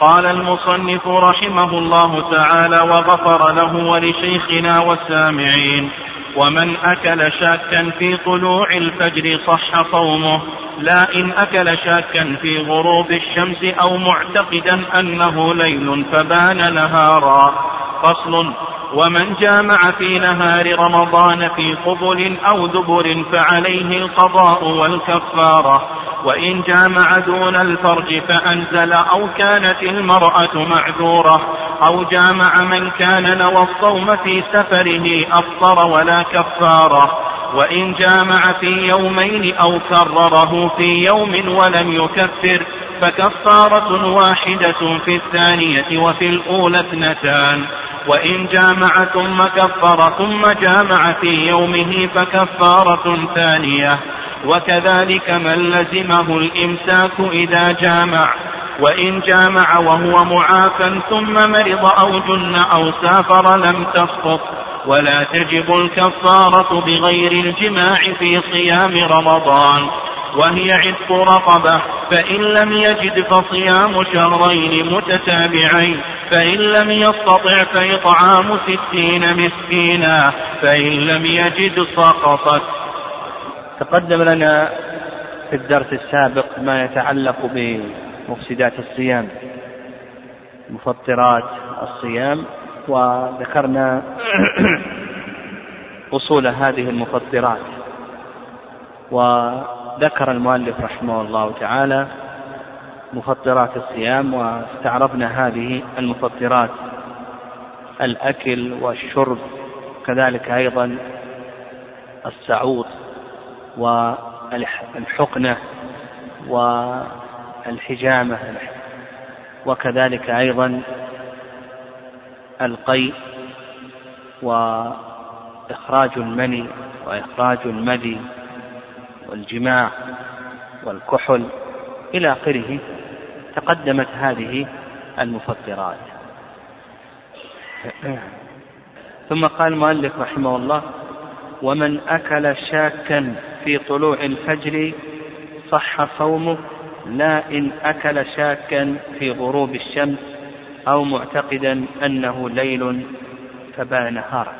قال المصنف رحمه الله تعالى وغفر له ولشيخنا والسامعين ومن أكل شاكا في طلوع الفجر صح صومه لا إن أكل شاكا في غروب الشمس أو معتقدا أنه ليل فبان نهارا. فصل ومن جامع في نهار رمضان في قبل أو دبر فعليه القضاء والكفارة وإن جامع دون الفرج فأنزل أو كانت المرأة معذورة أو جامع من كان نوى الصوم في سفره أفطر ولا كفارة. وإن جامع في يومين أو كرره في يوم ولم يكفر فكفارة واحدة في الثانية وفي الأولى اثنتان. وإن جامع ثم كفر ثم جامع في يومه فكفارة ثانية. وكذلك من لزمه الإمساك إذا جامع. وإن جامع وهو معافى ثم مرض أو جن أو سافر لم تسقط ولا تجب الكفارة بغير الجماع في صيام رمضان وهي عتق رقبة فإن لم يجد فصيام شهرين متتابعين فإن لم يستطع فإطعام ستين مسكينا فإن لم يجد سقطت. تقدم لنا في الدرس السابق ما يتعلق بمفسدات الصيام مفطرات الصيام وذكرنا أصول هذه المفطرات وذكر المؤلف رحمه الله تعالى مفطرات الصيام واستعرضنا هذه المفطرات الأكل والشرب كذلك أيضا السعوط والحقنة والحجامة وكذلك أيضا القيء وإخراج المني وإخراج المدي والجماع والكحل إلى آخره تقدمت هذه المفطرات. ثم قال المؤلف رحمه الله ومن أكل شاكا في طلوع الفجر صح صومه لا إن أكل شاكا في غروب الشمس أو معتقدا أنه ليل فبان نهارا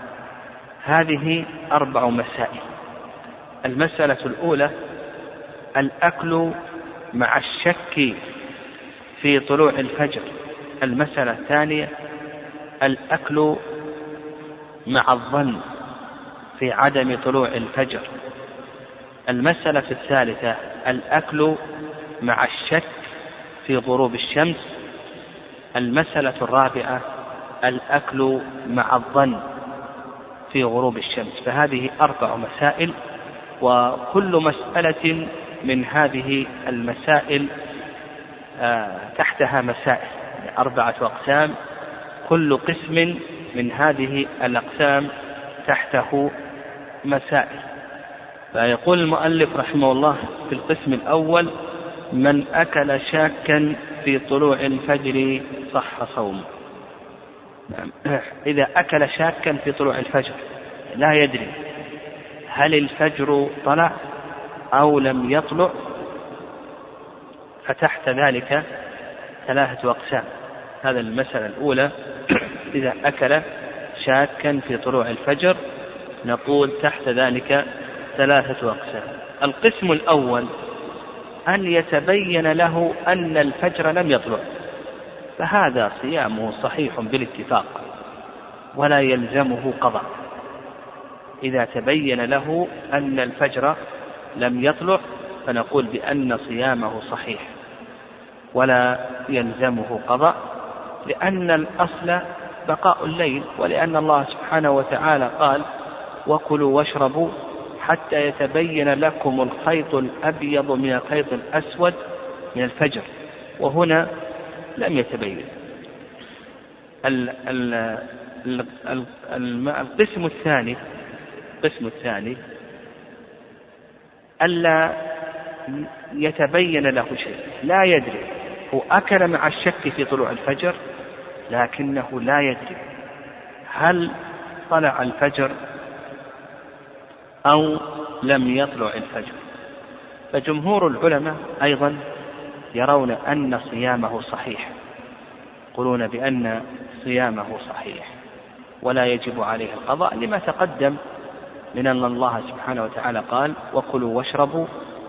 هذه أربع مسائل. المسألة الأولى الأكل مع الشك في طلوع الفجر. المسألة الثانية الأكل مع الظن في عدم طلوع الفجر. المسألة الثالثة الأكل مع الشك في غروب الشمس. المسألة الرابعة الأكل مع الظن في غروب الشمس. فهذه أربع مسائل وكل مسألة من هذه المسائل آه، تحتها مسائل. أربعة أقسام كل قسم من هذه الأقسام تحته مسائل. فيقول المؤلف رحمه الله في القسم الأول من أكل شاكا في طلوع الفجر صح صومه نعم. إذا أكل شاكا في طلوع الفجر لا يدري هل الفجر طلع أو لم يطلع. فتحت ذلك ثلاثة أقسام. هذا المسألة الأولى إذا أكل شاكا في طلوع الفجر نقول تحت ذلك ثلاثة أقسام. القسم الأول أن يتبين له أن الفجر لم يطلع. فهذا صيامه صحيح بالاتفاق ولا يلزمه قضاء. إذا تبين له أن الفجر لم يطلع فنقول بأن صيامه صحيح ولا يلزمه قضاء لأن الأصل بقاء الليل ولأن الله سبحانه وتعالى قال وكلوا واشربوا حتى يتبين لكم الخيط الأبيض من الخيط الأسود من الفجر. وهنا لم يتبين. القسم الثاني القسم الثاني ألا يتبين له شيء. لا يدري. هو أكل مع الشك في طلوع الفجر لكنه لا يدري. هل طلع الفجر أو لم يطلع الفجر. فجمهور العلماء أيضا يرون أن صيامه صحيح يقولون بأن صيامه صحيح ولا يجب عليه القضاء لما تقدم من أن الله سبحانه وتعالى قال وكلوا واشربوا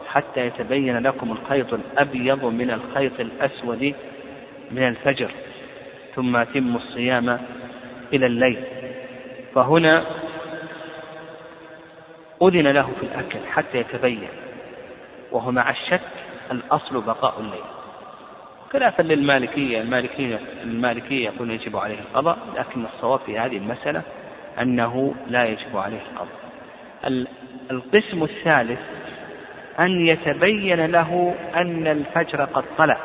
حتى يتبين لكم الخيط الأبيض من الخيط الأسود من الفجر ثم أتموا الصيام إلى الليل. فهنا أذن له في الأكل حتى يتبين وهو مع الشك الأصل بقاء الليل. خلافا للمالكية المالكية المالكية يقول يجب عليه القضاء لكن الصواب في هذه المسألة أنه لا يجب عليه القضاء. القسم الثالث أن يتبين له أن الفجر قد طلع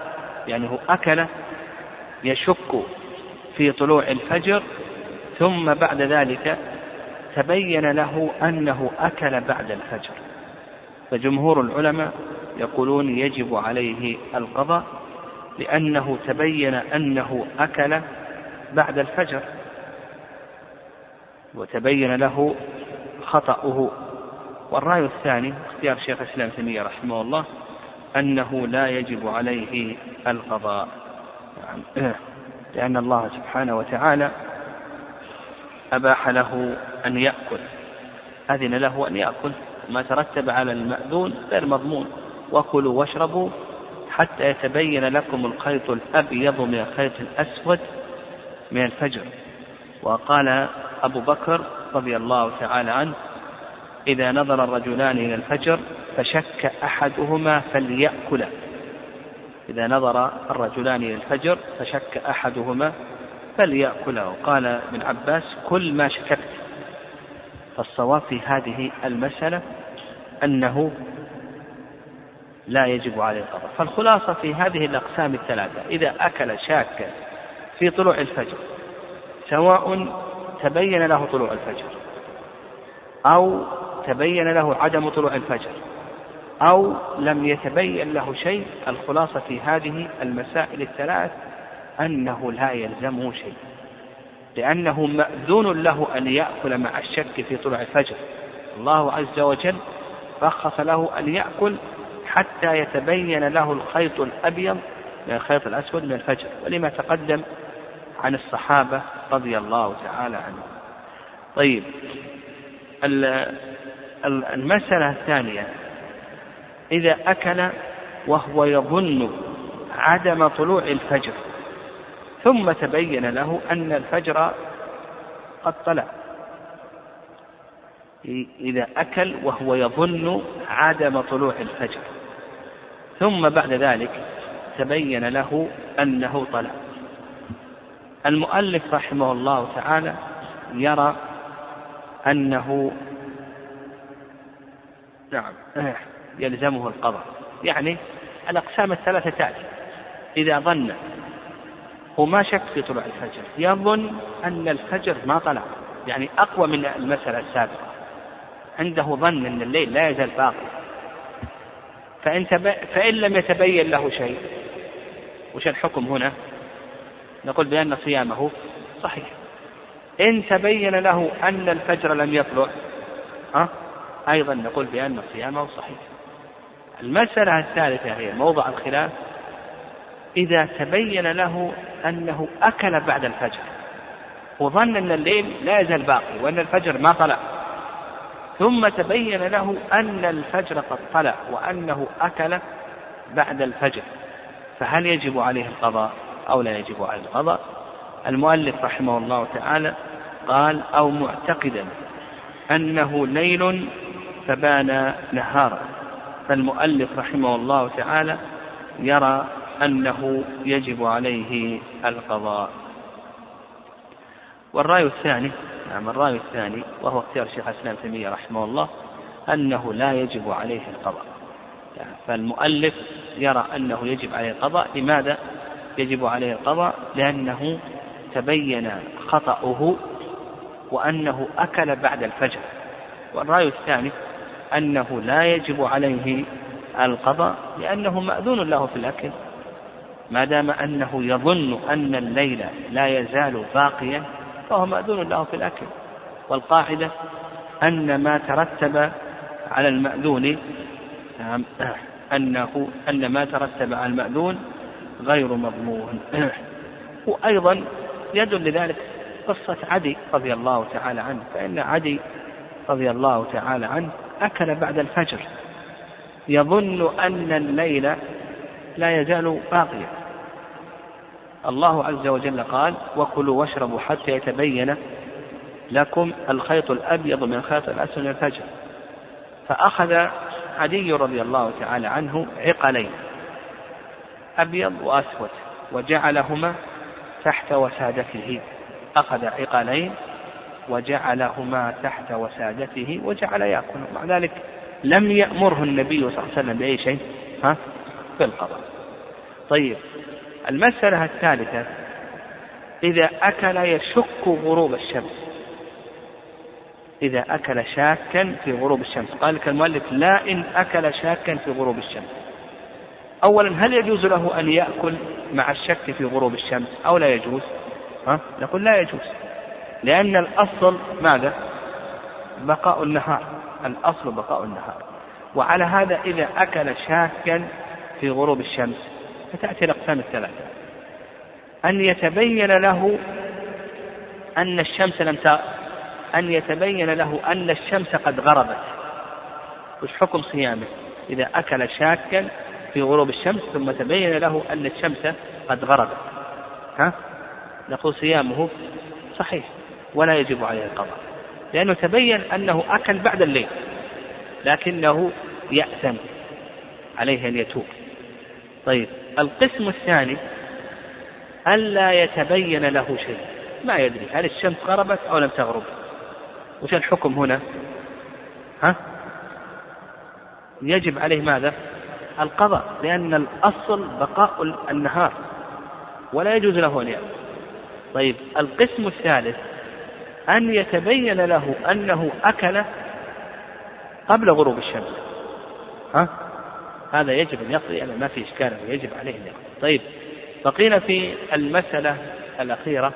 يعني هو أكل يشك في طلوع الفجر ثم بعد ذلك تبين له أنه أكل بعد الفجر. فجمهور العلماء يقولون يجب عليه القضاء لأنه تبين أنه أكل بعد الفجر وتبين له خطأه. والرأي الثاني اختيار شيخ الإسلام تيمية رحمه الله أنه لا يجب عليه القضاء. يعني لأن الله سبحانه وتعالى أباح له أن يأكل. أذن له أن يأكل. ما ترتب على المأذون غير مضمون. وكلوا واشربوا حتى يتبين لكم الخيط الأبيض من الخيط الأسود من الفجر. وقال أبو بكر رضي الله تعالى عنه إذا نظر الرجلان إلى الفجر فشك أحدهما فليأكل. إذا نظر الرجلان إلى الفجر فشك أحدهما فليأكله. قال ابن عباس كل ما شككت. فالصواب في هذه المسألة أنه لا يجب عليه القضاء. فالخلاصة في هذه الأقسام الثلاثة إذا أكل شاكا في طلوع الفجر سواء تبين له طلوع الفجر أو تبين له عدم طلوع الفجر أو لم يتبين له شيء الخلاصة في هذه المسائل الثلاث أنه لا يلزمه شيء لأنه مأذون له أن يأكل مع الشك في طلوع الفجر. الله عز وجل رخص له أن يأكل حتى يتبين له الخيط الأبيض من الخيط الأسود من الفجر. ولما تقدم عن الصحابة رضي الله تعالى عنهم. طيب المسألة الثانية إذا أكل وهو يظن عدم طلوع الفجر ثم تبين له أن الفجر قد طلع. إذا أكل وهو يظن عدم طلوع الفجر. ثم بعد ذلك تبين له أنه طلع. المؤلف رحمه الله تعالى يرى أنه نعم. يلزمه القضاء. يعني الأقسام الثلاثة تأتي. إذا ظن هو ما شك في طلوع الفجر. يظن أن الفجر ما طلع. يعني أقوى من المسألة السابقة. عنده ظن أن الليل لا يزال باقي. فإن, تب... فإن لم يتبين له شيء وش الحكم هنا؟ نقول بأن صيامه صحيح. إن تبين له أن الفجر لم يطلع ها؟ أيضا نقول بأن صيامه صحيح. المسألة الثالثة هي موضع الخلاف إذا تبين له أنه أكل بعد الفجر وظن أن الليل لا يزال باقي وأن الفجر ما طلع ثم تبين له أن الفجر قد طلع وأنه أكل بعد الفجر فهل يجب عليه القضاء أو لا يجب عليه القضاء؟ المؤلف رحمه الله تعالى قال أو معتقدا أنه ليل فبان نهارا فالمؤلف رحمه الله تعالى يرى أنه يجب عليه القضاء. والرأي الثاني نعم الرأي الثاني وهو اختيار شيخ الإسلام تيمية رحمه الله أنه لا يجب عليه القضاء. فالمؤلف يرى أنه يجب عليه القضاء. لماذا يجب عليه القضاء؟ لأنه تبين خطأه وأنه أكل بعد الفجر. والرأي الثاني أنه لا يجب عليه القضاء لأنه مأذون له في الأكل. ما دام أنه يظن أن الليل لا يزال باقيا فهو مأذون له في الأكل. والقاعدة أن ما ترتب على المأذون نعم، أنه أن ما ترتب على المأذون غير مضمون. وأيضا يدل لذلك قصة عدي رضي الله تعالى عنه فإن عدي رضي الله تعالى عنه أكل بعد الفجر. يظن أن الليل لا يزال باقيا. الله عز وجل قال وكلوا واشربوا حتى يتبين لكم الخيط الأبيض من الخيط الأسود من الفجر. فأخذ عدي رضي الله تعالى عنه عقلين أبيض وأسود وجعلهما تحت وسادته. أخذ عقلين وجعلهما تحت وسادته وجعل يأكل. مع ذلك لم يأمره النبي صلى الله عليه وسلم بأي شيء ها؟ بالقضاء طيب المسألة الثالثة إذا أكل يشك غروب الشمس. إذا أكل شاكا في غروب الشمس. قال لك المؤلف لا إن أكل شاكا في غروب الشمس. أولا هل يجوز له أن يأكل مع الشك في غروب الشمس أو لا يجوز؟ ها؟ نقول لا يجوز. لأن الأصل ماذا؟ بقاء النهار. الأصل بقاء النهار. وعلى هذا إذا أكل شاكا في غروب الشمس فتأتي الأقسام الثلاثة. أن يتبين له أن الشمس لم أن يتبين له أن الشمس قد غربت. وش حكم صيامه؟ إذا أكل شاكا في غروب الشمس ثم تبين له أن الشمس قد غربت. ها؟ نقول صيامه صحيح ولا يجب عليه القضاء. لأنه تبين أنه أكل بعد الليل لكنه يأثم عليه أن يتوب. طيب القسم الثاني ألا يتبين له شيء. ما يدري هل الشمس غربت أو لم تغرب؟ وش الحكم هنا؟ ها؟ يجب عليه ماذا؟ القضاء لأن الأصل بقاء النهار ولا يجوز له أن يأكل طيب القسم الثالث أن يتبين له أنه أكل قبل غروب الشمس. ها؟ هذا يجب أن يقضي يعني ما في إشكال يجب عليه أن يقضي. طيب بقينا في المسألة الأخيرة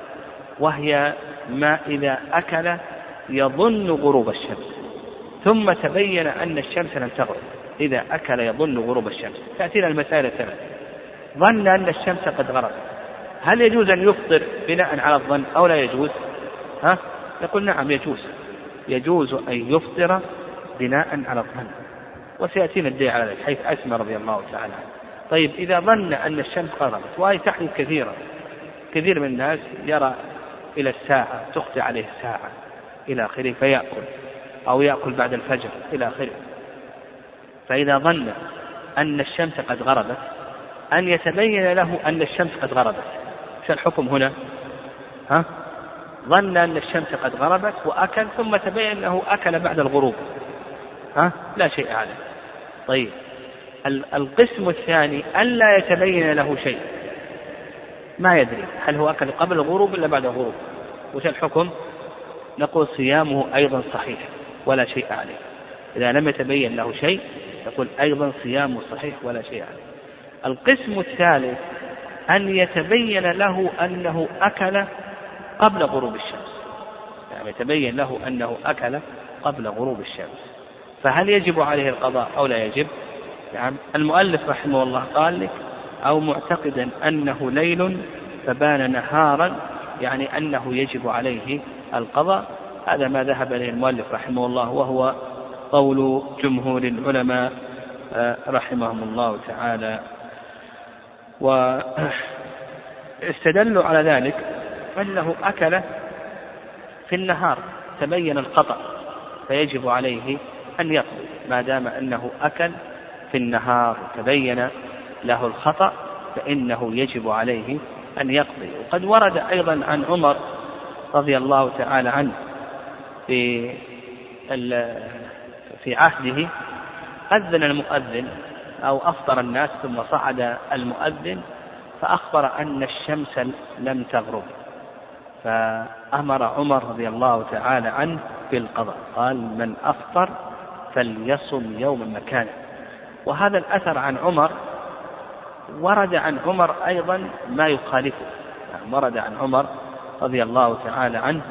وهي ما إذا أكل يظن غروب الشمس. ثم تبين أن الشمس لم تغرب. إذا أكل يظن غروب الشمس. تأتينا المسائل الثلاث. ظن أن الشمس قد غربت. هل يجوز أن يفطر بناء على الظن أو لا يجوز؟ ها؟ يقول نعم يجوز. يجوز أن يفطر بناء على الظن. وسيأتينا الدليل على ذلك حيث أسمى رضي الله تعالى عنه. طيب إذا ظن أن الشمس غربت وهي تحدث كثيرا كثير من الناس يرى إلى الساعة تخطي عليه الساعة إلى آخره فيأكل أو يأكل بعد الفجر إلى آخره. فإذا ظن أن الشمس قد غربت أن يتبين له أن الشمس قد غربت. شو الحكم هنا؟ ها؟ ظن أن الشمس قد غربت وأكل ثم تبين أنه أكل بعد الغروب. ها؟ لا شيء عليه. طيب. القسم الثاني ألا يتبين له شيء. ما يدري هل هو أكل قبل الغروب ولا بعد الغروب. وش الحكم؟ نقول صيامه أيضا صحيح ولا شيء عليه. إذا لم يتبين له شيء نقول أيضا صيامه صحيح ولا شيء عليه. القسم الثالث أن يتبين له أنه أكل قبل غروب الشمس. يعني يتبين له أنه أكل قبل غروب الشمس. فهل يجب عليه القضاء أو لا يجب؟ نعم. المؤلف رحمه الله قال لك أو معتقدا أنه ليل فبان نهارا يعني أنه يجب عليه القضاء. هذا ما ذهب إليه المؤلف رحمه الله وهو قول جمهور العلماء آه، رحمهم الله تعالى. واستدلوا على ذلك أنه أكل في النهار تبين الخطأ فيجب عليه أن يقضي ما دام أنه أكل في النهار تبين له الخطأ فإنه يجب عليه أن يقضي. وقد ورد أيضا عن عمر رضي الله تعالى عنه في في عهده أذن المؤذن أو أفطر الناس ثم صعد المؤذن فأخبر أن الشمس لم تغرب. فأمر عمر رضي الله تعالى عنه بالقضاء قال من أفطر فليصم يوم مكانه وهذا الأثر عن عمر ورد عن عمر أيضا ما يخالفه. يعني ورد عن عمر رضي الله تعالى عنه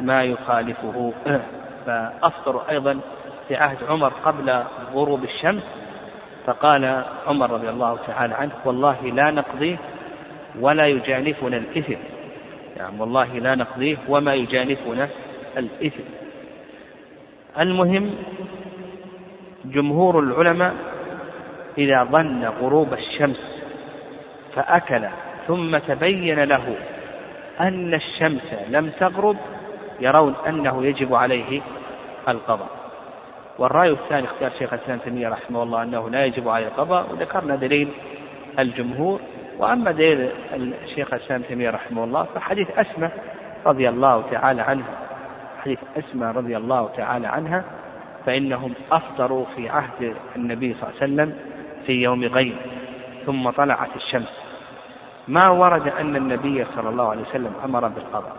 ما يخالفه. فأفطر أيضا في عهد عمر قبل غروب الشمس. فقال عمر رضي الله تعالى عنه والله لا نقضي ولا يجانفنا الإثم. نعم والله لا نقضيه وما يجانفنا الإثم. المهم جمهور العلماء إذا ظن غروب الشمس فأكل ثم تبين له أن الشمس لم تغرب يرون أنه يجب عليه القضاء. والرأي الثاني اختيار شيخ الإسلام تيمية رحمه الله أنه لا يجب عليه القضاء وذكرنا دليل الجمهور. وأما دليل الشيخ الإسلام تيمية رحمه الله فحديث أسمة رضي الله تعالى عنها حديث أسمة رضي الله تعالى عنها. فإنهم أفطروا في عهد النبي صلى الله عليه وسلم في يوم غيم ثم طلعت الشمس. ما ورد أن النبي صلى الله عليه وسلم أمر بالقضاء.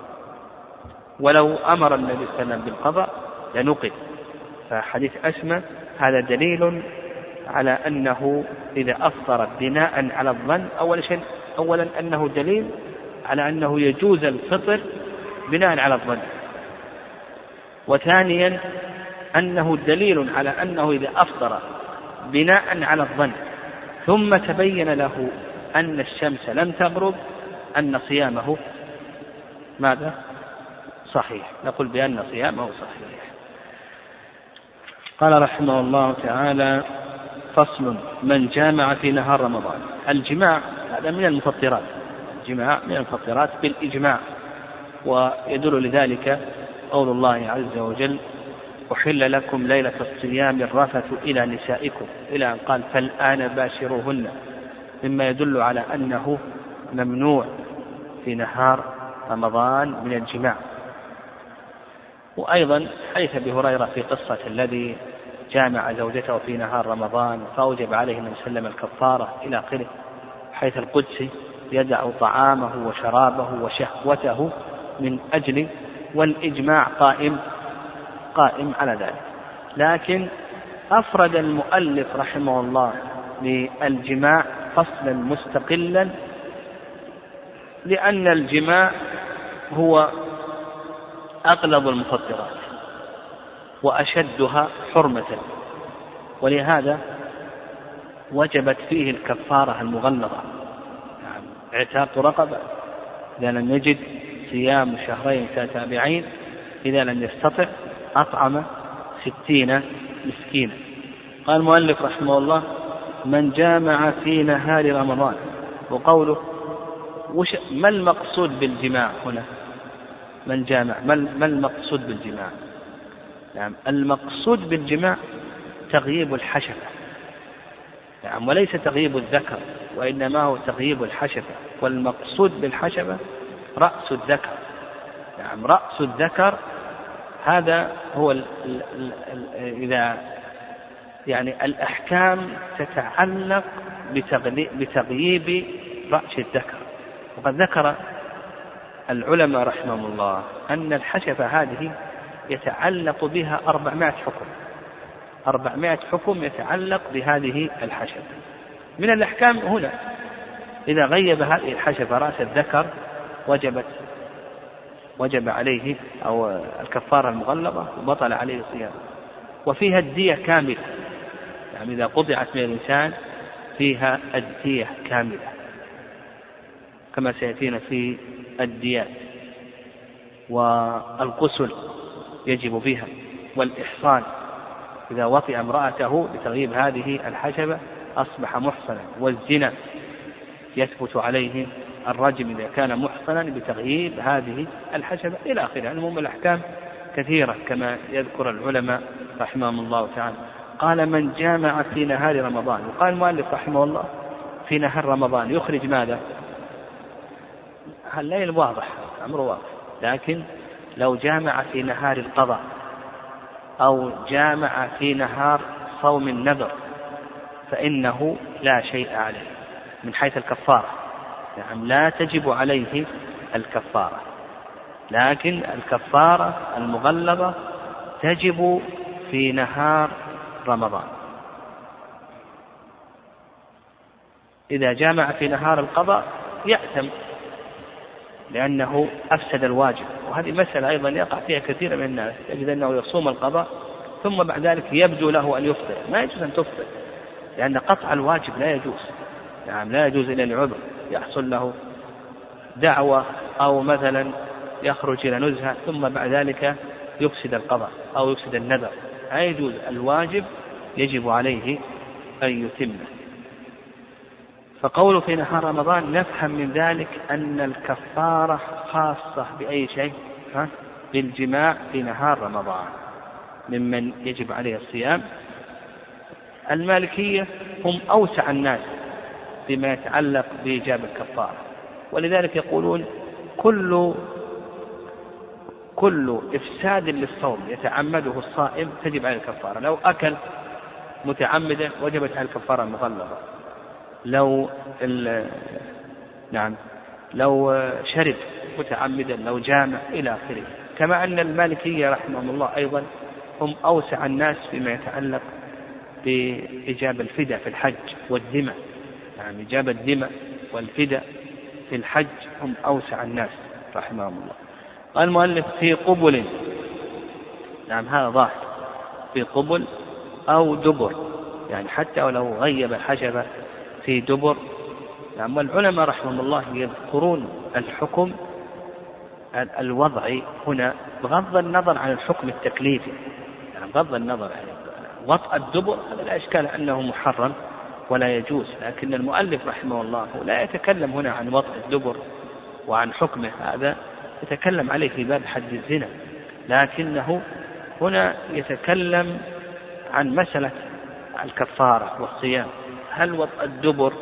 ولو أمر النبي صلى الله عليه وسلم بالقضاء لنقل. فحديث أسمى هذا دليل على أنه إذا أفطر بناء على الظن أول شيء أولا أنه دليل على أنه يجوز الفطر بناء على الظن. وثانيا أنه دليل على أنه إذا أفطر بناء على الظن ثم تبين له أن الشمس لم تغرب أن صيامه ماذا؟ صحيح. نقول بأن صيامه صحيح. قال رحمه الله تعالى فصل من جامع في نهار رمضان. الجماع هذا من المفطرات. الجماع من المفطرات بالإجماع ويدل لذلك قول الله عز وجل أحل لكم ليلة الصيام الرفث إلى نسائكم. إلى أن قال فالآن باشروهن. مما يدل على أنه ممنوع في نهار رمضان من الجماع. وأيضا حديث أبي هريرة في قصة الذي جامع زوجته في نهار رمضان فأوجب عليه عليه وسلم الكفارة إلى آخره حيث القدسي يدع طعامه وشرابه وشهوته من أجل والإجماع قائم قائم على ذلك. لكن أفرد المؤلف رحمه الله للجماع فصلا مستقلا لأن الجماع هو أغلظ المفطرات وأشدها حرمة ولهذا وجبت فيه الكفارة المغلظة. يعني اعتاق رقبة إذا لم يجد صيام شهرين متتابعين إذا لم يستطع أطعم ستين مسكينا. قال المؤلف رحمه الله من جامع في نهار رمضان. وقوله وش ما المقصود بالجماع هنا؟ من جامع ما المقصود بالجماع؟ نعم المقصود بالجماع تغييب الحشفة. نعم وليس تغييب الذكر وإنما هو تغييب الحشفة. والمقصود بالحشفة رأس الذكر. نعم رأس الذكر هذا هو ال ال ال إذا يعني الأحكام تتعلق بتغييب رأس الذكر. وقد ذكر العلماء رحمهم الله أن الحشفة هذه يتعلق بها أربعمائة حكم. أربعمائة حكم يتعلق بهذه الحشفة من الأحكام هنا إذا غيب هذه الحشفة رأس الذكر وجبت وجب عليه أو الكفارة المغلظة وبطل عليه الصيام. وفيها الدية كاملة. يعني إذا قطعت من الإنسان فيها الدية كاملة. كما سيأتينا في الديات. والغسل يجب بها. والإحصان. إذا وطئ امرأته بتغييب هذه الحشبة أصبح محصنا. والزنا يثبت عليه الرجم إذا كان محصنا بتغييب هذه الحشبة إلى آخره المهم الأحكام كثيرة كما يذكر العلماء رحمهم الله تعالى قال من جامع في نهار رمضان وقال المؤلف رحمه الله في نهار رمضان يخرج ماذا؟ الليل واضح أمر واضح لكن لو جامع في نهار القضاء أو جامع في نهار صوم النذر فإنه لا شيء عليه من حيث الكفارة نعم لا تجب عليه الكفارة. لكن الكفارة المغلظة تجب في نهار رمضان. إذا جامع في نهار القضاء يأثم لأنه أفسد الواجب. وهذه مسألة أيضا يقع فيها كثير من الناس. تجد أنه يصوم القضاء ثم بعد ذلك يبدو له أن يفطر. ما يجوز أن تفطر لأن قطع الواجب لا يجوز. نعم لا يجوز إلا لعذر. يحصل له دعوة أو مثلا يخرج إلى نزهة ثم بعد ذلك يفسد القضاء أو يفسد النذر. لا يجوز الواجب يجب عليه أن يتمه فقوله في نهار رمضان نفهم من ذلك أن الكفارة خاصة بأي شيء؟ ها؟ بالجماع في نهار رمضان. ممن يجب عليه الصيام. المالكية هم أوسع الناس. فيما يتعلق بإيجاب الكفارة. ولذلك يقولون كل كل إفساد للصوم يتعمده الصائم تجب عليه الكفارة. لو أكل متعمدا وجبت عليه الكفارة المغلظة لو نعم. لو شرب متعمدا لو جامع إلى آخره. كما أن المالكية رحمهم الله أيضا هم أوسع الناس فيما يتعلق بإجابة الفداء في الحج والدماء يعني إجابة الدماء والفداء في الحج هم أوسع الناس رحمهم الله. قال المؤلف في قبل نعم هذا ظاهر. في قبل أو دبر يعني حتى ولو غيب الحشفة في دبر. نعم والعلماء رحمهم الله يذكرون الحكم الوضعي هنا بغض النظر عن الحكم التكليفي. يعني بغض النظر عن وطأ الدبر هذا لا إشكال أنه محرم. ولا يجوز لكن المؤلف رحمه الله لا يتكلم هنا عن وطأ الدبر وعن حكمه هذا يتكلم عليه في باب حد الزنا لكنه هنا يتكلم عن مسألة الكفارة والصيام. هل وطأ الدبر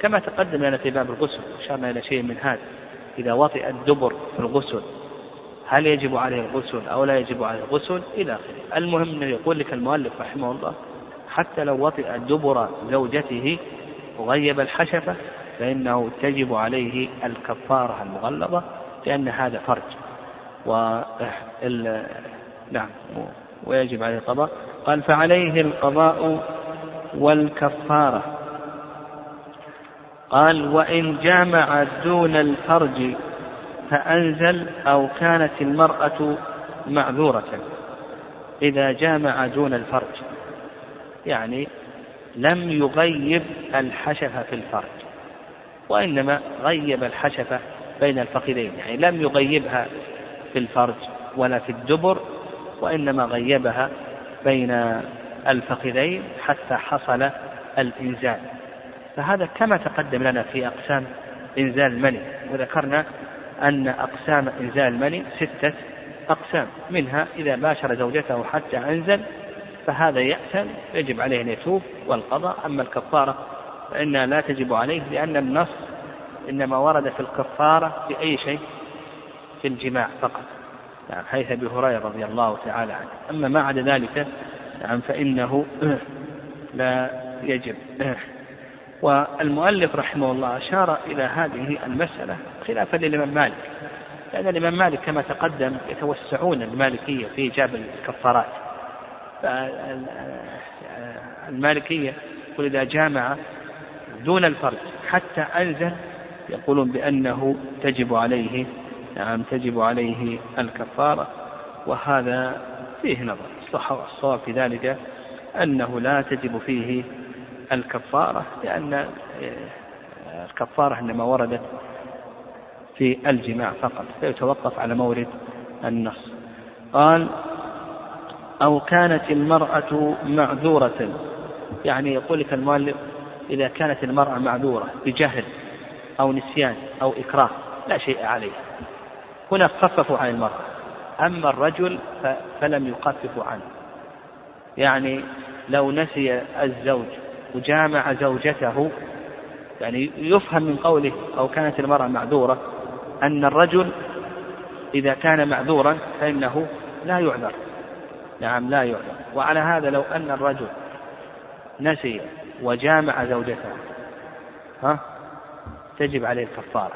كما تقدم لنا في باب الغسل أشرنا إلى شيء من هذا إذا وطئ الدبر في الغسل هل يجب عليه الغسل أو لا يجب عليه الغسل؟ إلى آخره. المهم أنه يقول لك المؤلف رحمه الله حتى لو وطئ دبر زوجته وغيب الحشفة فإنه تجب عليه الكفارة المغلظة لأن هذا فرج. و نعم ويجب عليه القضاء. قال فعليه القضاء والكفارة. قال وإن جامع دون الفرج فأنزل أو كانت المرأة معذورة. إذا جامع دون الفرج يعني لم يغيب الحشفة في الفرج وإنما غيب الحشفة بين الفخذين يعني لم يغيبها في الفرج ولا في الدبر وإنما غيبها بين الفخذين حتى حصل الإنزال. فهذا كما تقدم لنا في أقسام إنزال المني. وذكرنا أن أقسام إنزال المني ستة أقسام منها إذا باشر زوجته حتى أنزل فهذا يأثم يجب عليه أن يتوب والقضاء أما الكفارة فإنها لا تجب عليه لأن النص إنما ورد في الكفارة في أي شيء؟ في الجماع فقط. نعم حيث أبي هريرة رضي الله تعالى عنه. أما ما عدا ذلك نعم فإنه لا يجب. والمؤلف رحمه الله أشار إلى هذه المسألة خلافا للإمام مالك لأن الإمام مالك كما تقدم يتوسعون المالكية في إيجاب الكفارات. المالكية يقول إذا جامع دون الفرج حتى أنزل يقولون بأنه تجب عليه نعم تجب عليه الكفارة. وهذا فيه نظر الصواب في ذلك أنه لا تجب فيه الكفارة لأن الكفارة إنما وردت في الجماع فقط فيتوقف على مورد النص. قال أو كانت المرأة معذورة. يعني يقول لك المؤلف إذا كانت المرأة معذورة بجهل أو نسيان أو إكراه لا شيء عليه هنا خففوا عن المرأة. أما الرجل فلم يخففوا عنه. يعني لو نسي الزوج وجامع زوجته يعني يفهم من قوله أو كانت المرأة معذورة أن الرجل إذا كان معذورا فإنه لا يعذر. نعم لا يعذر وعلى هذا لو أن الرجل نسي وجامع زوجته ها تجب عليه الكفارة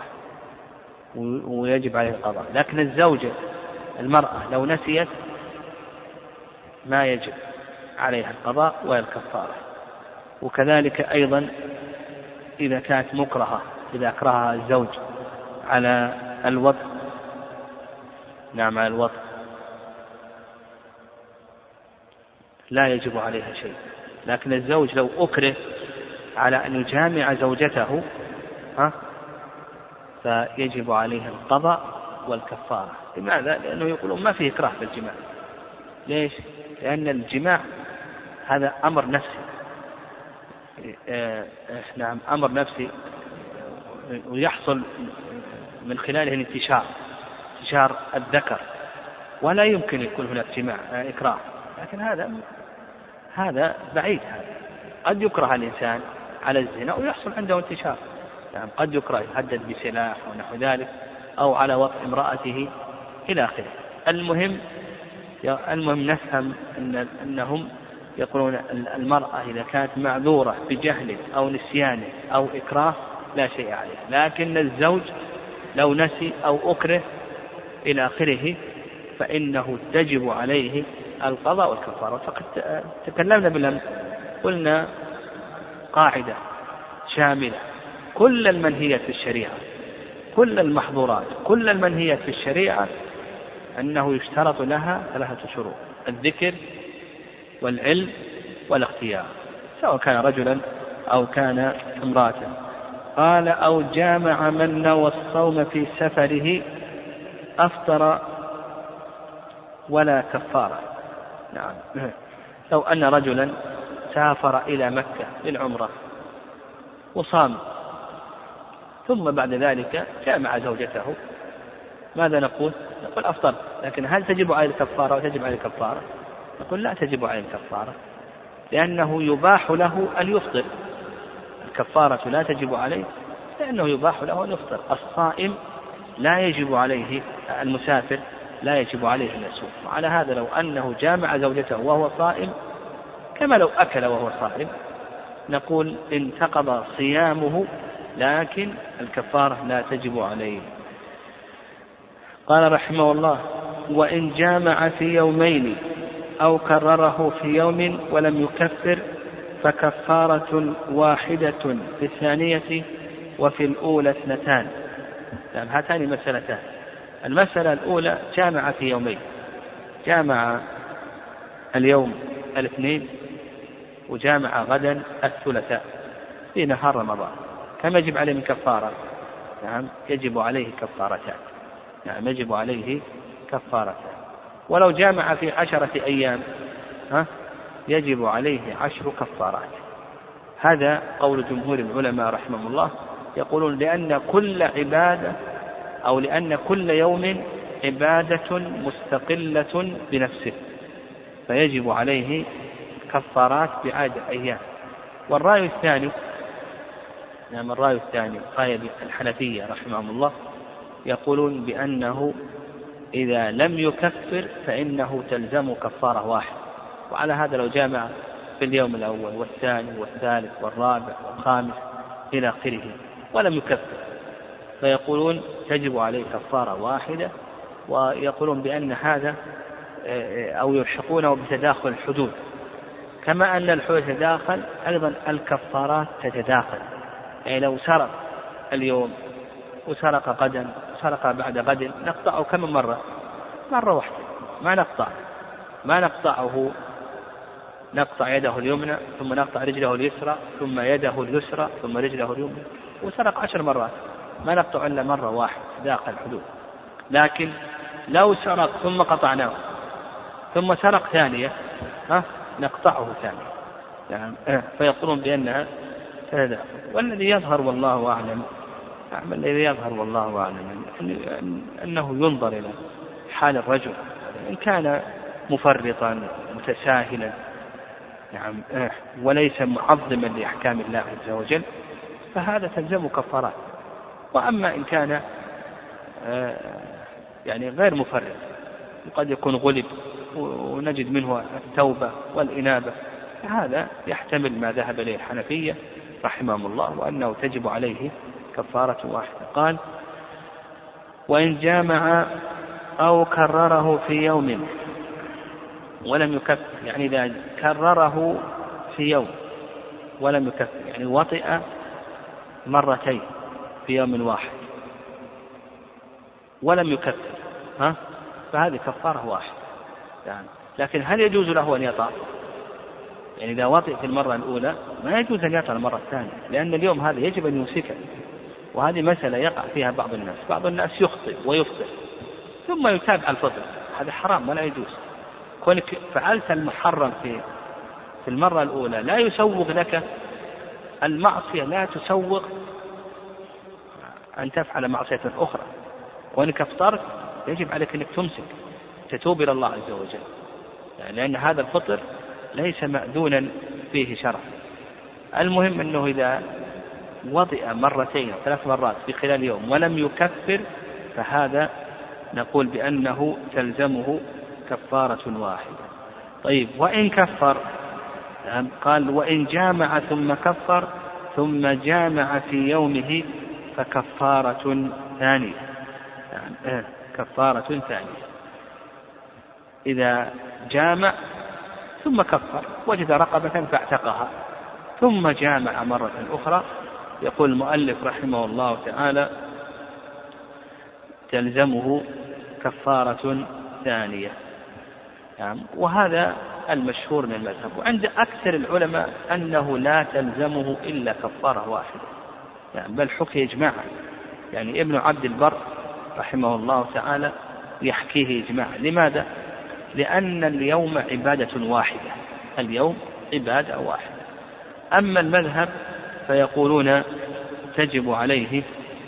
ويجب عليه القضاء. لكن الزوجة المرأة لو نسيت ما يجب عليها القضاء ولا الكفارة. وكذلك أيضا إذا كانت مكرهة إذا أكرهها الزوج على الوطء نعم على الوطء لا يجب عليها شيء. لكن الزوج لو أكره على أن يجامع زوجته ها فيجب عليه القضاء والكفارة. لماذا؟ لأنه يقولون ما فيه إكراه في الجماع. ليش؟ لأن الجماع هذا أمر نفسي. آه، نعم أمر نفسي ويحصل من خلاله الانتشار انتشار الذكر. ولا يمكن يكون هناك جماع آه، إكراه. لكن هذا هذا بعيد هذا. قد يكره الإنسان على الزنا ويحصل عنده انتشار. يعني قد يكره يهدد بسلاح ونحو ذلك أو على وطء امرأته إلى آخره. المهم المهم نفهم أن أنهم يقولون المرأة إذا كانت معذورة بجهل أو نسيان أو إكراه لا شيء عليه لكن الزوج لو نسي أو أكره إلى آخره فإنه تجب عليه القضاء والكفارة. فقد تكلمنا بالأمس قلنا قاعدة شاملة. كل المنهيات في الشريعة كل المحظورات كل المنهيات في الشريعة أنه يشترط لها ثلاثة شروط الذكر والعلم والاختيار سواء كان رجلا أو كان امرأة. قال أو جامع من نوى الصوم في سفره أفطر ولا كفارة. نعم لو أن رجلا سافر إلى مكة للعمرة وصام ثم بعد ذلك جامع زوجته ماذا نقول؟ نقول أفطر لكن هل تجب عليه الكفارة أو تجب عليه الكفارة؟ نقول لا تجب عليه الكفارة لأنه يباح له أن يفطر الكفارة لا تجب عليه لأنه يباح له أن يفطر الصائم لا يجب عليه المسافر لا يجب عليه أن يصوم. وعلى هذا لو أنه جامع زوجته وهو صائم كما لو أكل وهو صائم نقول انتقض صيامه لكن الكفارة لا تجب عليه. قال رحمه الله وإن جامع في يومين أو كرره في يوم ولم يكفر فكفارة واحدة في الثانية وفي الأولى اثنتان. نعم هاتان مسألتان المسألة الأولى جامع في يومين. جامع اليوم الاثنين وجامع غدا الثلاثاء في نهار رمضان. كم يجب عليه من كفارة؟ نعم يجب عليه كفارتان. نعم يجب عليه كفارتان. ولو جامع في عشرة أيام ها يجب عليه عشر كفارات. هذا قول جمهور العلماء رحمهم الله يقولون لأن كل عبادة أو لأن كل يوم عبادة مستقلة بنفسه فيجب عليه كفارات بعدد أيام والرأي الثاني نعم الرأي الثاني رأي الحنفية رحمهم الله يقولون بأنه إذا لم يكفر فإنه تلزم كفارة واحدة. وعلى هذا لو جامع في اليوم الأول والثاني والثالث والرابع والخامس إلى آخره ولم يكفر. فيقولون تجب عليه كفارة واحدة ويقولون بأن هذا أو يلحقونه بتداخل الحدود. كما أن الحدود تتداخل أيضا الكفارات تتداخل. يعني لو سرق اليوم وسرق غدا سرق بعد غد نقطعه كم مرة؟ مرة واحدة. ما نقطع. ما نقطعه. نقطع يده اليمنى ثم نقطع رجله اليسرى ثم يده اليسرى ثم رجله اليمنى. وسرق عشر مرات. ما نقطع إلا مرة واحدة داخل الحدود. لكن لو سرق ثم قطعناه ثم سرق ثانية ها نقطعه ثانية. يعني فيقولون بأنها والذي يظهر والله أعلم نعم الذي يظهر والله أعلم أنه ينظر إلى حال الرجل إن كان مفرطا متساهلا نعم وليس معظما لأحكام الله عز وجل فهذا تلزم كفارات. وأما إن كان آه، يعني غير مفرط قد يكون غلب ونجد منه التوبة والإنابة فهذا يحتمل ما ذهب إليه الحنفية رحمهم الله وأنه تجب عليه كفارة واحدة. قال وإن جامع أو كرره في يوم ولم يكفر يعني إذا كرره في يوم ولم يكفر يعني وطئ مرتين في يوم واحد. ولم يكفر. ها؟ فهذه كفارة واحدة يعني لكن هل يجوز له أن يطأ؟ يعني إذا وطئ في المرة الأولى ما يجوز أن يطأ المرة الثانية لأن اليوم هذا يجب أن يمسكه. وهذه مسألة يقع فيها بعض الناس. بعض الناس يخطئ ويفطر ثم يتابع الفطر. هذا حرام ولا يجوز. كونك فعلت المحرم في في المرة الأولى لا يسوغ لك المعصية لا تسوغ أن تفعل معصية أخرى. وإنك افطرت يجب عليك أنك تمسك تتوب إلى الله عز وجل. يعني لأن هذا الفطر ليس مأذونا فيه شرعا. المهم أنه إذا وضئ مرتين أو ثلاث مرات في خلال يوم ولم يكفر فهذا نقول بأنه تلزمه كفارة واحدة. طيب وإن كفر نعم، قال وإن جامع ثم كفر ثم جامع في يومه فكفارة ثانية. يعني إيه كفارة ثانية. إذا جامع ثم كفر وجد رقبة فاعتقها. ثم جامع مرة أخرى. يقول المؤلف رحمه الله تعالى تلزمه كفارة ثانية. نعم وهذا المشهور من المذهب. وعند أكثر العلماء أنه لا تلزمه إلا كفارة واحدة. يعني بل حكي إجماعا. يعني ابن عبد البر رحمه الله تعالى يحكيه إجماعا. لماذا؟ لأن اليوم عبادة واحدة. اليوم عبادة واحدة. أما المذهب فيقولون تجب عليه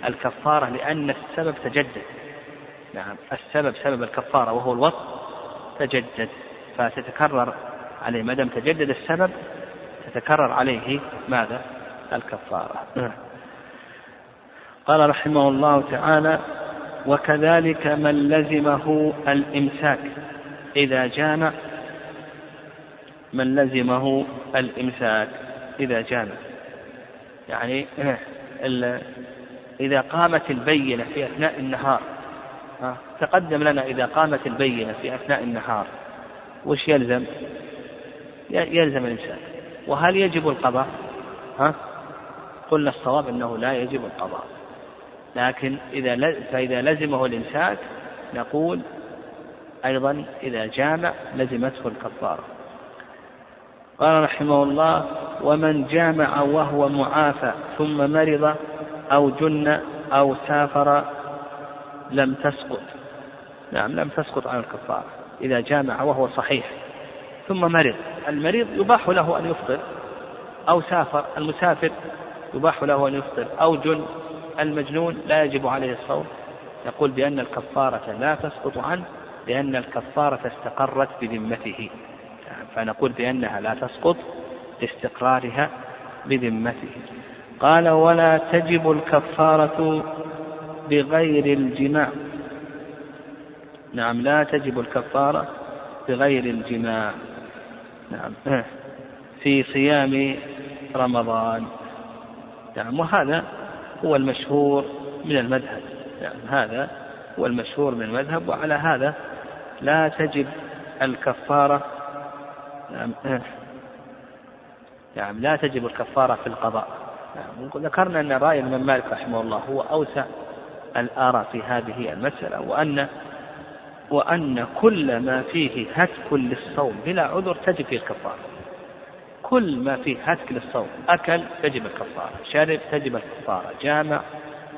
الكفارة لأن السبب تجدد. نعم السبب سبب الكفارة وهو الوصف تجدد. فتتكرر عليه ما دام تجدد السبب تتكرر عليه ماذا؟ الكفارة. قال رحمه الله تعالى وكذلك من لزمه الإمساك إذا جامع من لزمه الإمساك إذا جامع يعني إذا قامت البينة في أثناء النهار تقدم لنا إذا قامت البينة في أثناء النهار وش يلزم؟ يلزم الإمساك وهل يجب القضاء؟ ها؟ قلنا الصواب أنه لا يجب القضاء لكن إذا فإذا لزمه الإمساك نقول أيضا إذا جامع لزمته الكفارة. قال رحمه الله ومن جامع وهو معافى ثم مرض أو جن أو سافر لم تسقط. نعم لم تسقط عن الكفارة إذا جامع وهو صحيح. ثم مرض المريض يباح له أن يفطر أو سافر المسافر يباح له أن يفطر أو جن المجنون لا يجب عليه الصوم. يقول بأن الكفارة لا تسقط عنه لأن الكفارة استقرت بذمته. فنقول بأنها لا تسقط لاستقرارها بذمته. قال ولا تجب الكفارة بغير الجماع. نعم لا تجب الكفارة بغير الجماع. نعم. في صيام رمضان. نعم وهذا هو المشهور من المذهب. نعم هذا هو المشهور من المذهب وعلى هذا لا تجب الكفارة نعم نعم لا تجب الكفارة في القضاء. نعم ذكرنا أن رأي الإمام مالك رحمه الله هو أوسع الآراء في هذه المسألة وأن وأن كل ما فيه هتك للصوم بلا عذر تجب فيه الكفارة. كل ما فيه هتك للصوم. أكل تجب الكفارة. شرب تجب الكفارة. جامع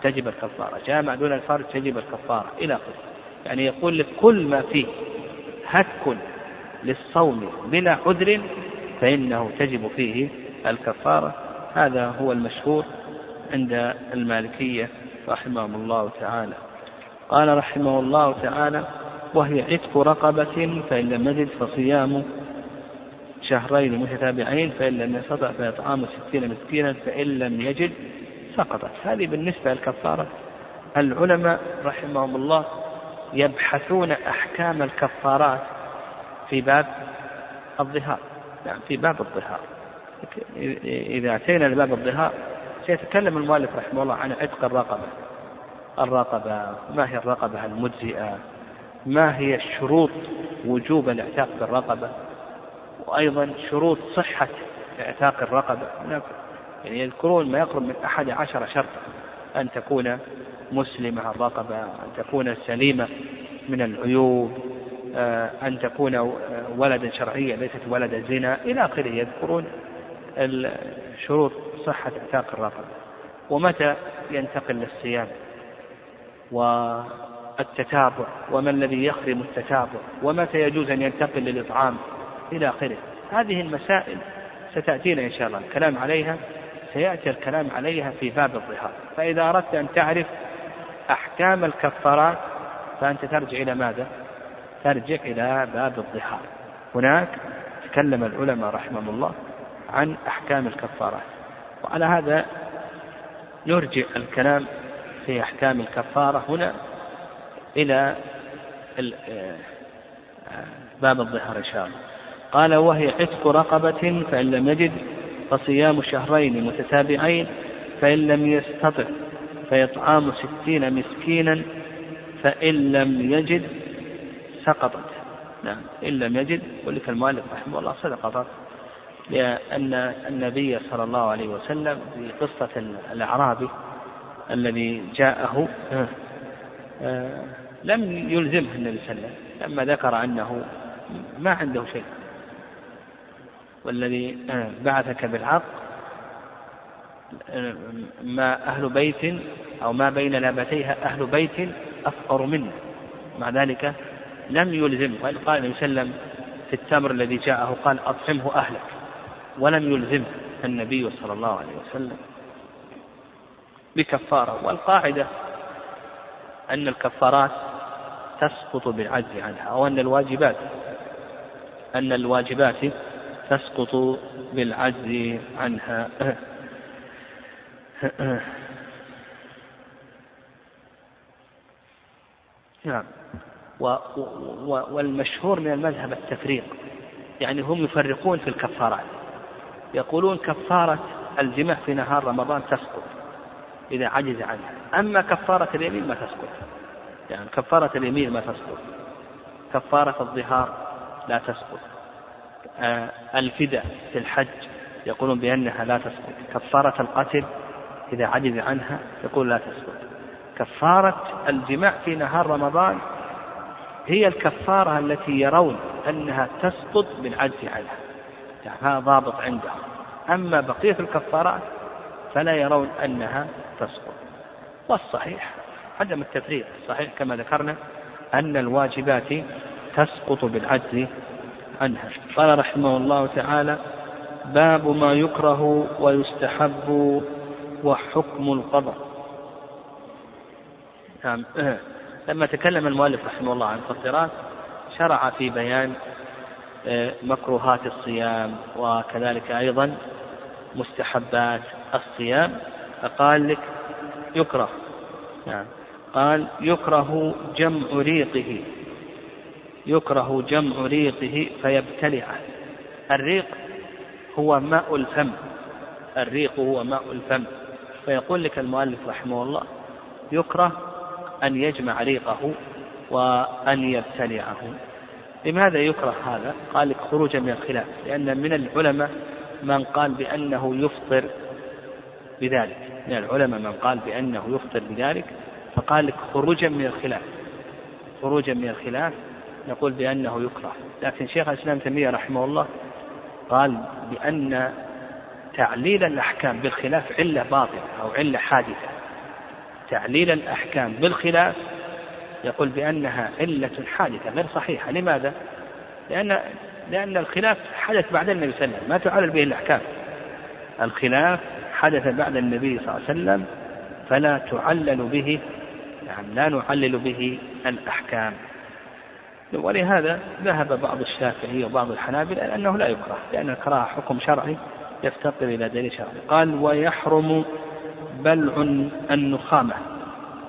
تجب الكفارة. جامع دون الفرج تجب الكفارة. إلى آخره. يعني يقول لك كل ما فيه هتك للصوم بلا عذر فإنه تجب فيه الكفارة. هذا هو المشهور عند المالكية رحمهم الله تعالى. قال رحمه الله تعالى وهي عتق رقبة فإن لم يجد فصيام شهرين متتابعين فإن لم يستطع فإطعام ستين مسكينا فإن لم يجد سقطت. هذه بالنسبة للكفارة. العلماء رحمهم الله يبحثون أحكام الكفارات في باب الظهار. نعم في باب الظهار. إذا أتينا لباب الظهار سيتكلم المؤلف رحمه الله عن عتق الرقبة. الرقبة ما هي الرقبة المجزئة؟ ما هي الشروط وجوب الاعتاق بالرقبة؟ وأيضا شروط صحة إعتاق الرقبة. يعني يذكرون ما يقرب من أحد عشر شرطا. أن تكون مسلمة الرقبة أن تكون سليمة من العيوب آه، أن تكون ولدا شرعيا ليست ولد زنا. إلى آخره يذكرون شروط صحة إعتاق الرقبة. ومتى ينتقل للصيام؟ والتتابع وما الذي يخرم التتابع؟ ومتى يجوز أن ينتقل للإطعام؟ إلى آخره. هذه المسائل ستأتينا إن شاء الله. الكلام عليها سيأتي الكلام عليها في باب الظهار. فإذا أردت أن تعرف أحكام الكفارات فأنت ترجع إلى ماذا؟ ترجع إلى باب الظهار. هناك تكلم العلماء رحمهم الله عن أحكام الكفارات. وعلى هذا نرجع الكلام في أحكام الكفارة هنا إلى باب الظهر إن شاء الله. قال وهي عتق رقبة فإن لم يجد فصيام شهرين متتابعين فإن لم يستطع فإطعام ستين مسكينا فإن لم يجد سقطت. نعم إن لم يجد ولك المؤلف رحمه الله سقطت لأن النبي صلى الله عليه وسلم في قصة الأعرابي الذي جاءه آه، لم يلزمه النبي صلى الله عليه وسلم لما ذكر أنه ما عنده شيء. والذي آه، بعثك بالحق ما أهل بيت أو ما بين لابتيها أهل بيت أفقر منه. مع ذلك لم يلزمه وإن قال النبي صلى الله عليه وسلم في التمر الذي جاءه قال أطعمه أهلك ولم يلزمه النبي صلى الله عليه وسلم بكفارة. والقاعدة أن الكفارات تسقط بالعجز عنها أو أن الواجبات أن الواجبات تسقط بالعجز عنها. نعم. والمشهور من المذهب التفريق. يعني هم يفرقون في الكفارات. يقولون كفارة الجماع في نهار رمضان تسقط إذا عجز عنها. أما كفارة اليمين ما تسقط. يعني كفارة اليمين ما تسقط. كفارة الظهار لا تسقط. الفداء في الحج. يقولون بأنها لا تسقط. كفارة القتل إذا عجز عنها يقول لا تسقط. كفارة الجماع في نهار رمضان هي الكفارة التي يرون أنها تسقط بالعجز عنها. يعني هذا ضابط عندهم. أما بقية الكفارات فلا يرون أنها تسقط. والصحيح عدم التفريق الصحيح كما ذكرنا أن الواجبات تسقط بالعجز عنها. قال رحمه الله تعالى باب ما يكره ويستحب وحكم القضاء نعم. لما تكلم المؤلف رحمه الله عن الفطرات شرع في بيان آه، مكروهات الصيام وكذلك أيضا مستحبات الصيام. فقال لك يكره. نعم. قال يكره جمع ريقه. يكره جمع ريقه فيبتلعه. الريق هو ماء الفم. الريق هو ماء الفم. فيقول لك المؤلف رحمه الله يكره أن يجمع ريقه وأن يبتلعه. لماذا يكره هذا؟ قال لك خروجا من الخلاف لأن من العلماء من قال بأنه يفطر بذلك. من العلماء من قال بأنه يفطر بذلك فقال لك خروجا من الخلاف. خروجا من الخلاف نقول بأنه يكره. لكن شيخ الإسلام تيمية رحمه الله قال بأن تعليل الأحكام بالخلاف علة باطلة أو علة حادثة. تعليل الأحكام بالخلاف يقول بأنها علة حادثة غير صحيحة. لماذا؟ لأن لأن الخلاف حدث بعد النبي صلى الله عليه وسلم. ما تعلل به الأحكام. الخلاف حدث بعد النبي صلى الله عليه وسلم فلا تعلل به يعني لا نعلل به الأحكام. ولهذا ذهب بعض الشافعية وبعض الحنابلة أنه لا يكره لأن الكراهة حكم شرعي يفتقر إلى دليل شرعي. قال ويحرم بلع النخامة.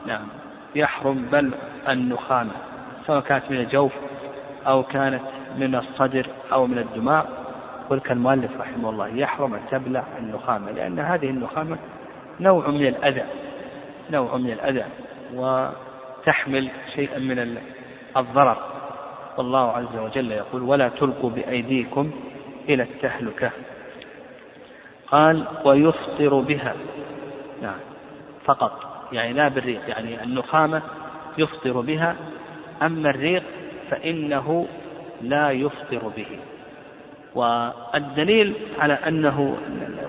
نعم. يحرم بلع النخامة سواء كانت من الجوف أو كانت من الصدر أو من الدماغ يقول كالمؤلف رحمه الله يحرم أن تبلع النخامة لأن هذه النخامة نوع من الأذى نوع من الأذى وتحمل شيئا من الضرر. والله عز وجل يقول ولا تلقوا بأيديكم إلى التهلكة. قال ويفطر بها. نعم. فقط. يعني لا بالريق. يعني النخامة يفطر بها. أما الريق فإنه لا يفطر به. والدليل على أنه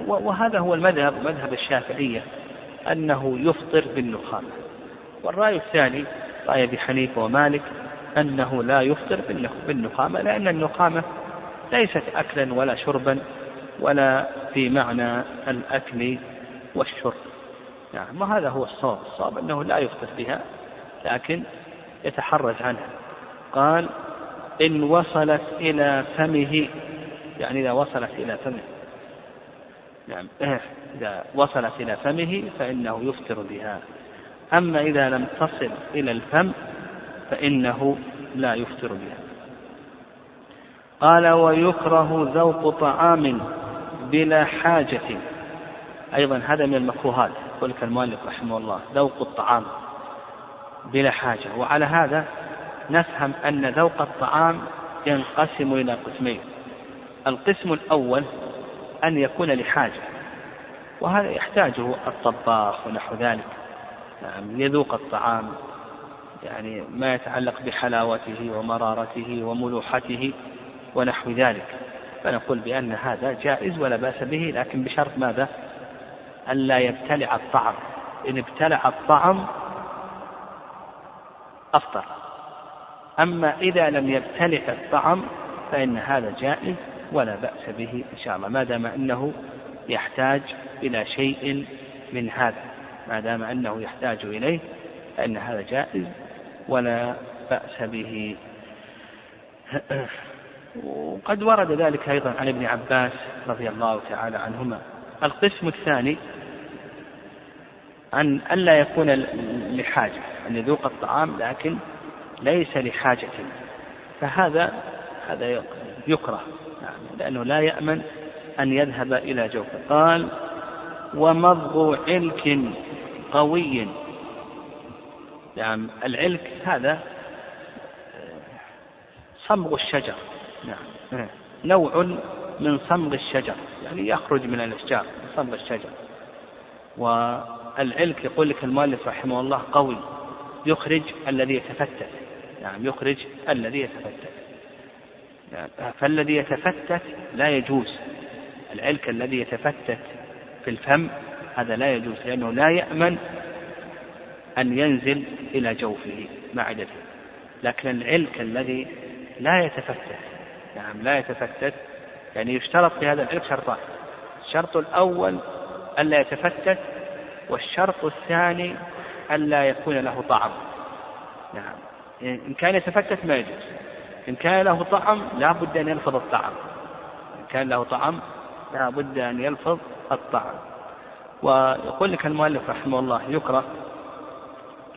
وهذا هو المذهب مذهب الشافعية أنه يفطر بالنخامة. والرأي الثاني رأي أبي حنيفة ومالك أنه لا يفطر بالنخامة لأن النخامة ليست أكلا ولا شربا ولا في معنى الأكل والشرب. نعم وهذا هو الصواب. الصواب أنه لا يفطر بها لكن يتحرز عنها. قال إن وصلت إلى فمه يعني إذا وصلت إلى فمه. نعم إذا وصلت إلى فمه فإنه يفطر بها. أما إذا لم تصل إلى الفم فإنه لا يفطر بها. قال ويكره ذوق طعام بلا حاجة. أيضا هذا من المكروهات يقول لك المؤلف رحمه الله ذوق الطعام بلا حاجة. وعلى هذا نفهم أن ذوق الطعام ينقسم إلى قسمين. القسم الأول أن يكون لحاجة وهذا يحتاجه الطباخ ونحو ذلك. يعني يذوق الطعام. يعني ما يتعلق بحلاوته ومرارته وملوحته ونحو ذلك. فنقول بأن هذا جائز ولا بأس به لكن بشرط ماذا؟ ألا يبتلع الطعم. إن ابتلع الطعم أفطر. أما إذا لم يبتلع الطعم فإن هذا جائز ولا بأس به إن شاء الله. ما دام أنه يحتاج إلى شيء من هذا ما دام أنه يحتاج إليه فإن هذا جائز ولا بأس به. وقد ورد ذلك أيضا عن ابن عباس رضي الله تعالى عنهما. القسم الثاني أن ألا يكون لحاجة أن يذوق الطعام لكن ليس لحاجة. فهذا هذا يكره نعم لأنه لا يأمن أن يذهب إلى جوفه قال ومضغ علك قوي نعم العلك هذا صمغ الشجر. نعم نوع من صمغ الشجر يعني يخرج من الأشجار صمغ الشجر. والعلك يقول لك المؤلف رحمه الله قوي يخرج الذي يتفتت. نعم يخرج الذي يتفتت. نعم فالذي يتفتت لا يجوز. العلك الذي يتفتت في الفم هذا لا يجوز لأنه لا يأمن أن ينزل إلى جوفه معدته لكن العلك الذي لا يتفتت نعم لا يتفتت يعني يشترط في هذا العلك شرطان. الشرط الأول ألا يتفتت والشرط الثاني ألا يكون له طعم. نعم إن كان يتفتت ما يجوز. إن كان له طعم لا بد أن يلفظ الطعم. إن كان له طعم لا بد أن يلفظ الطعم. ويقول لك المؤلف رحمه الله يكره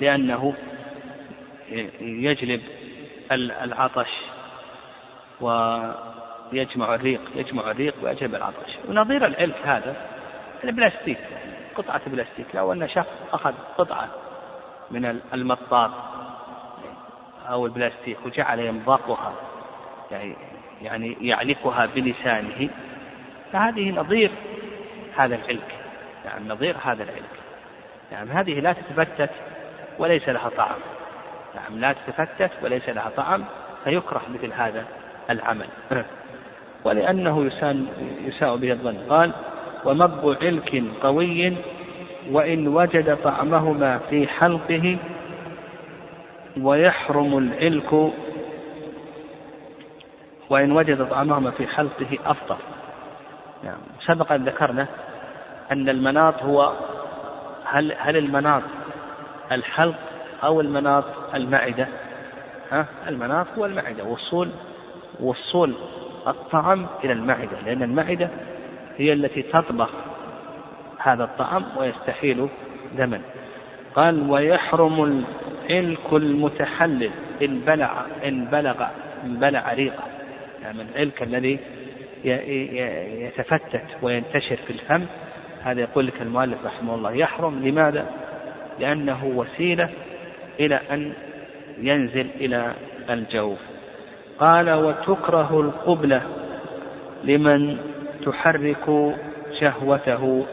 لأنه يجلب العطش ويجمع الريق يجمع الريق ويجلب العطش. ونظير العلك هذا البلاستيك قطعة بلاستيك. لو أن شخص أخذ قطعة من المطاط أو البلاستيك وجعل يمضغها يعني يعني يعلقها بلسانه فهذه نظير هذا العلك. يعني نظير هذا العلك. يعني هذه لا تتفتت وليس لها طعم. نعم لا تتفتت وليس لها طعم فيكره مثل هذا العمل. ولأنه يساء به الظن. قال ومضغ علك قوي وإن وجد طعمهما في حلقه ويحرم العلك وإن وجد طعمهما في حلقه أفطر نعم سبق أن ذكرنا أن المناط هو هل هل المناط الحلق أو المناط المعدة. ها؟ المناط هو المعدة وصول وصول الطعم إلى المعدة لأن المعدة هي التي تطبخ هذا الطعام ويستحيل دما. قال ويحرم العلك المتحلل إن بلع إن بلغ إن بلع ريقه. يعني العلك الذي يتفتت وينتشر في الفم هذا يقول لك المؤلف رحمه الله. يحرم لماذا؟ لأنه وسيلة إلى أن ينزل إلى الجوف قال وتكره القبلة لمن تحرك شهوته.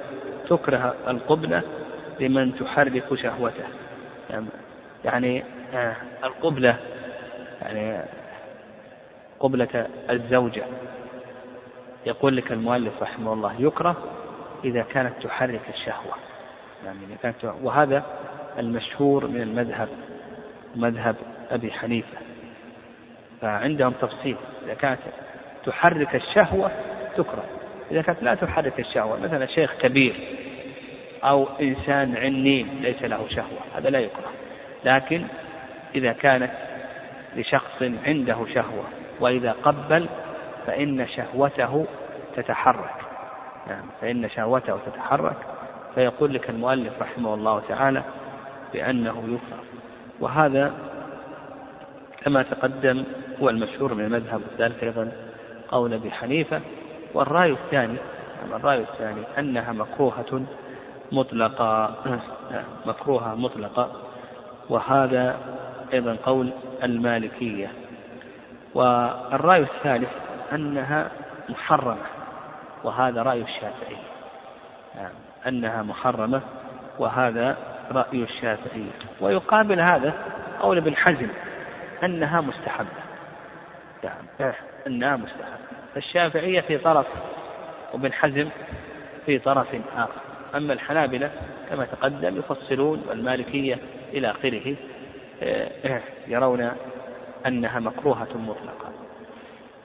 تكره القبلة لمن تحرك شهوته. يعني آه، القبلة يعني قبلة الزوجة. يقول لك المؤلف رحمه الله يكره إذا كانت تحرك الشهوة. يعني كانت وهذا المشهور من المذهب مذهب أبي حنيفة. فعندهم تفصيل. إذا كانت تحرك الشهوة تكره. إذا كانت لا تحرك الشهوة مثلا شيخ كبير أو إنسان عنين ليس له شهوة هذا لا يكره. لكن إذا كانت لشخص عنده شهوة وإذا قبل فإن شهوته تتحرك. نعم فإن شهوته تتحرك. فيقول لك المؤلف رحمه الله تعالى بأنه يكره. وهذا كما تقدم هو المشهور من المذهب وذلك أيضا قول أبي حنيفة. والرأي الثاني الرأي الثاني أنها مكروهة مطلقة مكروهة مطلقة. وهذا أيضا قول المالكية. والرأي الثالث أنها محرمة. وهذا رأي الشافعي. يعني أنها محرمة وهذا رأي الشافعي. ويقابل هذا قول ابن حزم أنها مستحبة. يعني أنها مستحبة. فالشافعية في طرف وابن حزم في طرف آخر. أما الحنابلة كما تقدم يفصلون والمالكية إلى آخره آه، يرون أنها مكروهة مطلقة.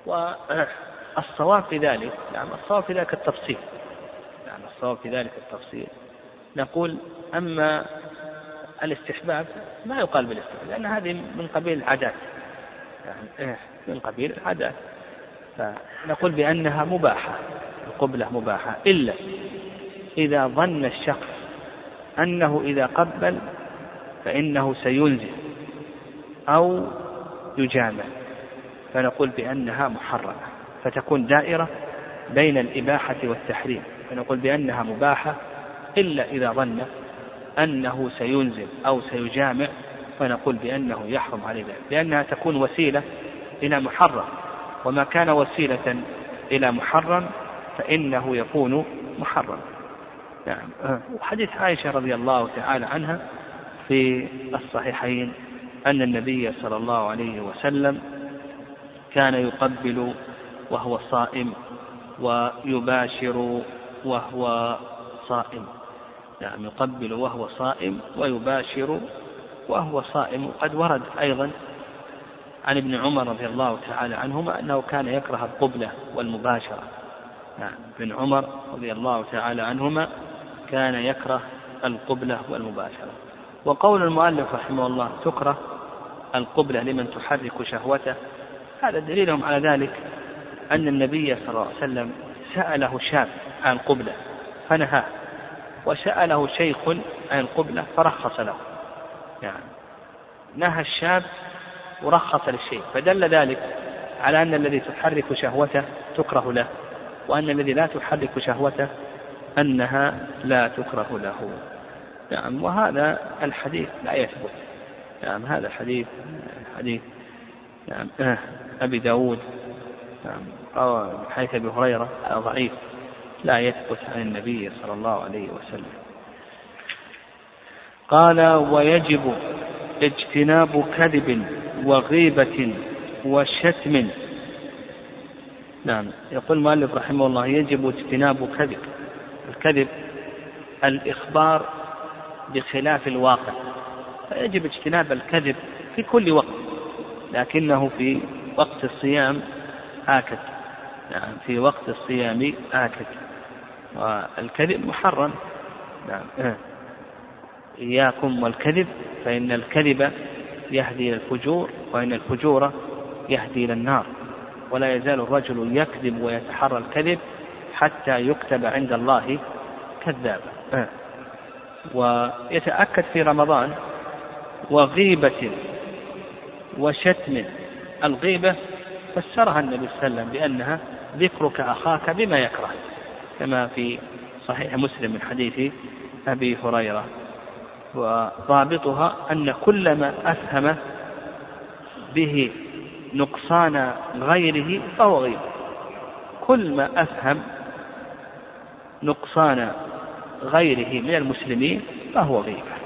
والصواب في ذلك نعم الصواب في ذلك التفصيل. نعم الصواب في ذلك التفصيل. نقول أما الاستحباب ما يقال بالاستحباب لأن هذه من قبيل العادات. يعني من قبيل العادات. فنقول بأنها مباحة القبلة مباحة. إلا إذا ظن الشخص أنه إذا قبل فإنه سينزل أو يجامع. فنقول بأنها محرمة فتكون دائرة بين الإباحة والتحريم. فنقول بأنها مباحة إلا إذا ظن أنه سينزل أو سيجامع فنقول بأنه يحرم عليه ذلك. لأنها تكون وسيلة إلى محرم. وما كان وسيلة إلى محرم فإنه يكون محرم. نعم. وحديث عائشة رضي الله تعالى عنها في الصحيحين أن النبي صلى الله عليه وسلم كان يقبل وهو صائم ويباشر وهو صائم. نعم يقبل وهو صائم ويباشر وهو صائم. وقد ورد أيضا عن ابن عمر رضي الله تعالى عنهما أنه كان يكره القبلة والمباشرة. نعم ابن عمر رضي الله تعالى عنهما كان يكره القبلة والمباشرة. وقول المؤلف رحمه الله تكره القبلة لمن تحرك شهوته هذا دليلهم على ذلك أن النبي صلى الله عليه وسلم سأله شاب عن القبلة فنهاه. وسأله شيخ عن القبلة فرخص له. يعني نهى الشاب ورخص للشيخ فدل ذلك على أن الذي تحرك شهوته تكره له وأن الذي لا تحرك شهوته أنها لا تكره له. نعم وهذا الحديث لا يثبت. نعم هذا الحديث حديث نعم آه، أبي داود. نعم. أو حديث أبي هريرة ضعيف لا يثبت عن النبي صلى الله عليه وسلم. قال ويجب اجتناب كذب وغيبة وشتم. نعم. يقول المؤلف رحمه الله يجب اجتناب كذب. الكذب الإخبار بخلاف الواقع. فيجب اجتناب الكذب في كل وقت لكنه في وقت الصيام آكد. نعم في وقت الصيام آكد. والكذب محرم. نعم. إياكم والكذب فإن الكذب يهدي إلى الفجور وإن الفجور يهدي إلى النار. ولا يزال الرجل يكذب ويتحرى الكذب حتى يكتب عند الله كذابا. ويتأكد في رمضان وغيبة وشتم. الغيبة فسرها النبي صلى الله عليه وسلم بأنها ذكرك أخاك بما يكره كما في صحيح مسلم من حديث أبي هريرة. وضابطها أن كل ما أفهم به نقصان غيره فهو غيبة كل ما أفهم نقصان غيره من المسلمين فهو غيبة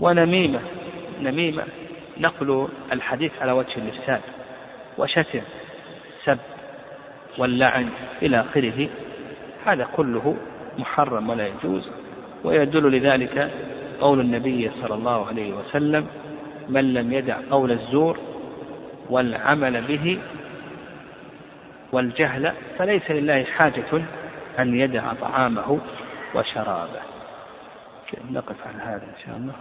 ونميمة نميمة. نقل الحديث على وجه الإفساد وشتم سب. واللعن إلى آخره. هذا كله محرم ولا يجوز ويدل لذلك قول النبي صلى الله عليه وسلم من لم يدع قول الزور والعمل به والجهل فليس لله حاجة أن يدع طعامه وشرابه. نقف على هذا إن شاء الله.